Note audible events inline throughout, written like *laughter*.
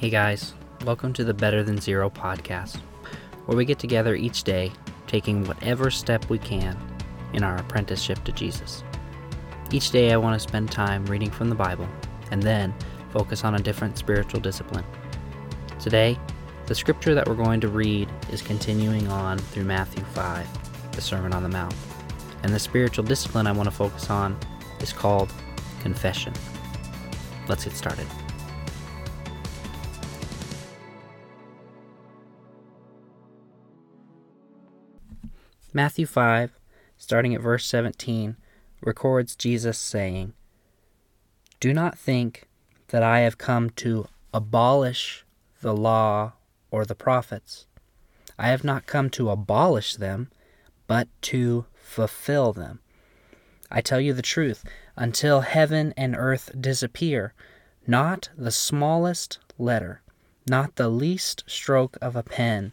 Hey guys, welcome to the Better Than Zero podcast, where we get together each day taking whatever step we can in our apprenticeship to Jesus. Each day I want to spend time reading from the Bible and then focus on a different spiritual discipline. Today, the scripture that we're going to read is continuing on through Matthew 5, the Sermon on the Mount. And the spiritual discipline I want to focus on is called confession. Let's get started. Matthew 5, starting at verse 17, records Jesus saying, Do not think that I have come to abolish the law or the prophets. I have not come to abolish them, but to fulfill them. I tell you the truth, until heaven and earth disappear, not the smallest letter, not the least stroke of a pen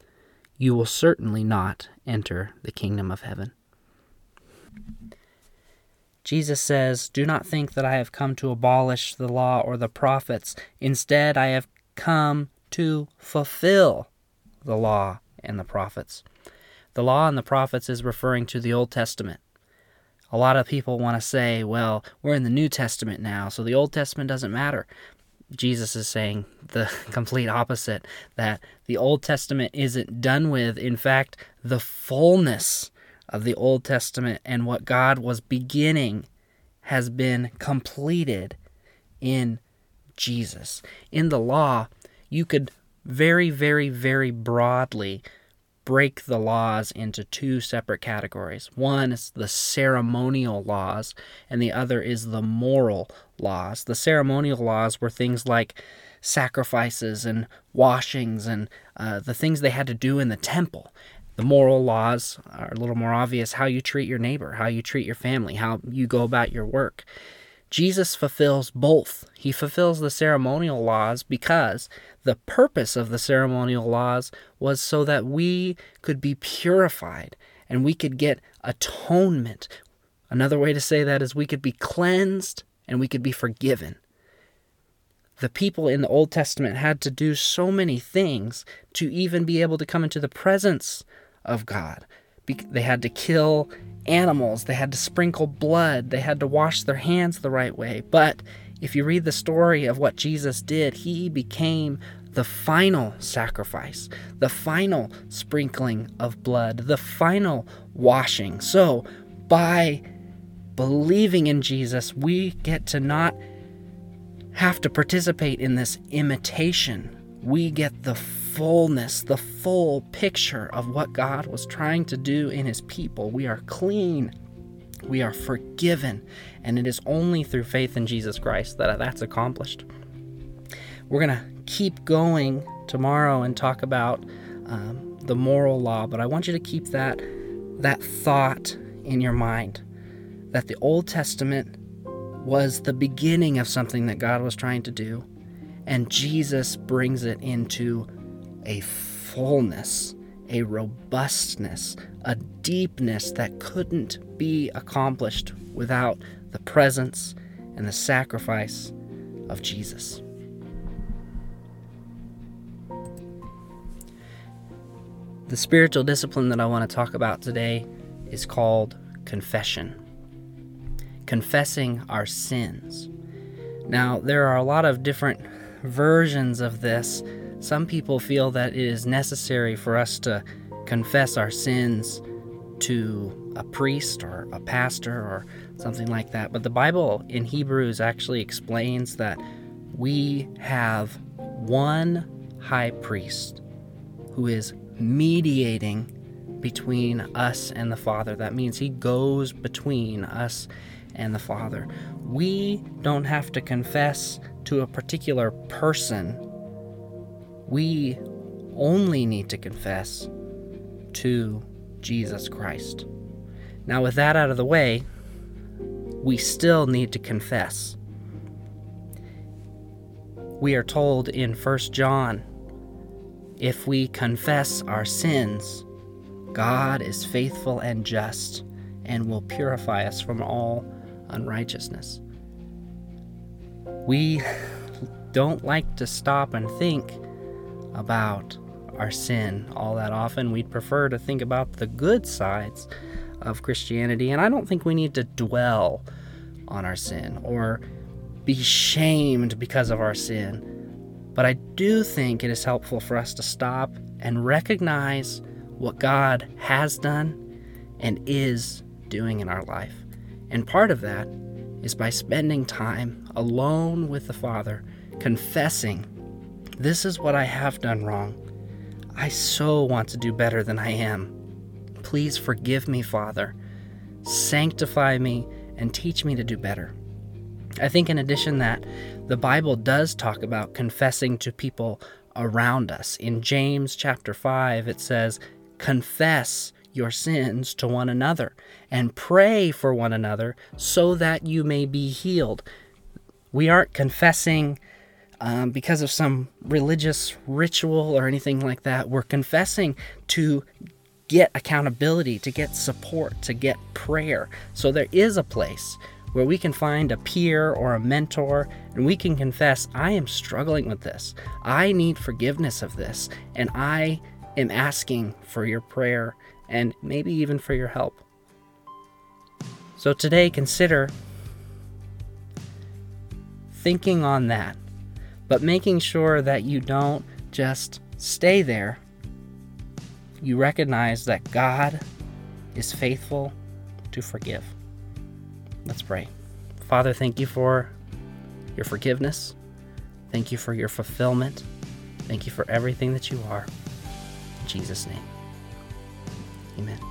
you will certainly not enter the kingdom of heaven. Jesus says, Do not think that I have come to abolish the law or the prophets. Instead, I have come to fulfill the law and the prophets. The law and the prophets is referring to the Old Testament. A lot of people want to say, well, we're in the New Testament now, so the Old Testament doesn't matter. Jesus is saying the *laughs* complete opposite that the Old Testament isn't done with. In fact, the fullness of the Old Testament and what God was beginning has been completed in Jesus. In the law, you could very, very, very broadly break the laws into two separate categories. One is the ceremonial laws, and the other is the moral laws. The ceremonial laws were things like sacrifices and washings and uh, the things they had to do in the temple. The moral laws are a little more obvious how you treat your neighbor, how you treat your family, how you go about your work. Jesus fulfills both. He fulfills the ceremonial laws because the purpose of the ceremonial laws was so that we could be purified and we could get atonement. Another way to say that is we could be cleansed and we could be forgiven. The people in the Old Testament had to do so many things to even be able to come into the presence of God. They had to kill animals, they had to sprinkle blood, they had to wash their hands the right way. But if you read the story of what Jesus did, he became the final sacrifice, the final sprinkling of blood, the final washing. So, by believing in Jesus, we get to not have to participate in this imitation. We get the fullness, the full picture of what God was trying to do in His people. We are clean, we are forgiven, and it is only through faith in Jesus Christ that that's accomplished. We're going to keep going tomorrow and talk about um, the moral law, but I want you to keep that that thought in your mind that the Old Testament was the beginning of something that God was trying to do, and Jesus brings it into a fullness, a robustness, a deepness that couldn't be accomplished without the presence and the sacrifice of Jesus. The spiritual discipline that I want to talk about today is called confession. Confessing our sins. Now, there are a lot of different versions of this some people feel that it is necessary for us to confess our sins to a priest or a pastor or something like that. But the Bible in Hebrews actually explains that we have one high priest who is mediating between us and the Father. That means he goes between us and the Father. We don't have to confess to a particular person We only need to confess to Jesus Christ. Now, with that out of the way, we still need to confess. We are told in 1 John if we confess our sins, God is faithful and just and will purify us from all unrighteousness. We don't like to stop and think about our sin all that often. We'd prefer to think about the good sides of Christianity, and I don't think we need to dwell on our sin or be shamed because of our sin. But I do think it is helpful for us to stop and recognize what God has done and is doing in our life. And part of that is by spending time alone with the Father, confessing, This is what I have done wrong. I so want to do better than I am. Please forgive me, Father. Sanctify me and teach me to do better. I think, in addition, that the Bible does talk about confessing to people around us. In James chapter 5, it says, Confess your sins to one another and pray for one another so that you may be healed. We aren't confessing um, because of some religious ritual or anything like that. We're confessing to get accountability, to get support, to get prayer. So there is a place where we can find a peer or a mentor and we can confess, I am struggling with this. I need forgiveness of this. And I am asking for your prayer and maybe even for your help. So today, consider thinking on that but making sure that you don't just stay there. You recognize that God is faithful to forgive. Let's pray. Father, thank you for your forgiveness. Thank you for your fulfillment. Thank you for everything that you are. In Jesus' name, amen.